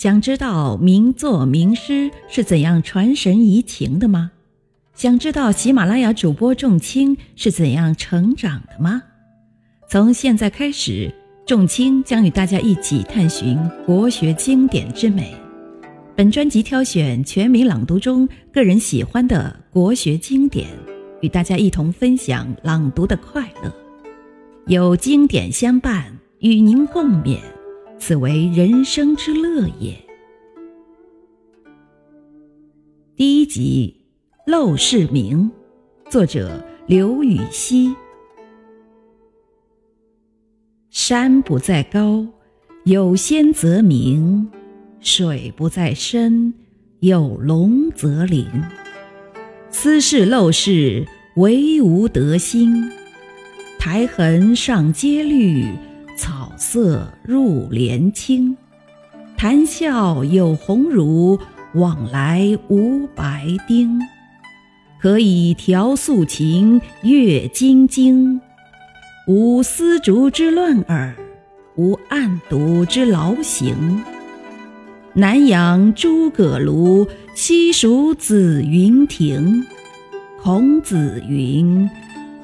想知道名作名诗是怎样传神怡情的吗？想知道喜马拉雅主播仲卿是怎样成长的吗？从现在开始，仲卿将与大家一起探寻国学经典之美。本专辑挑选全民朗读中个人喜欢的国学经典，与大家一同分享朗读的快乐。有经典相伴，与您共勉。此为人生之乐也。第一集《陋室铭》，作者刘禹锡。山不在高，有仙则名；水不在深，有龙则灵。斯是陋室，惟吾德馨。苔痕上阶绿。草色入帘青，谈笑有鸿儒，往来无白丁。可以调素琴，阅金经。无丝竹之乱耳，无案牍之劳形。南阳诸葛庐，西蜀子云亭。孔子云：“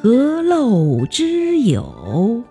何陋之有？”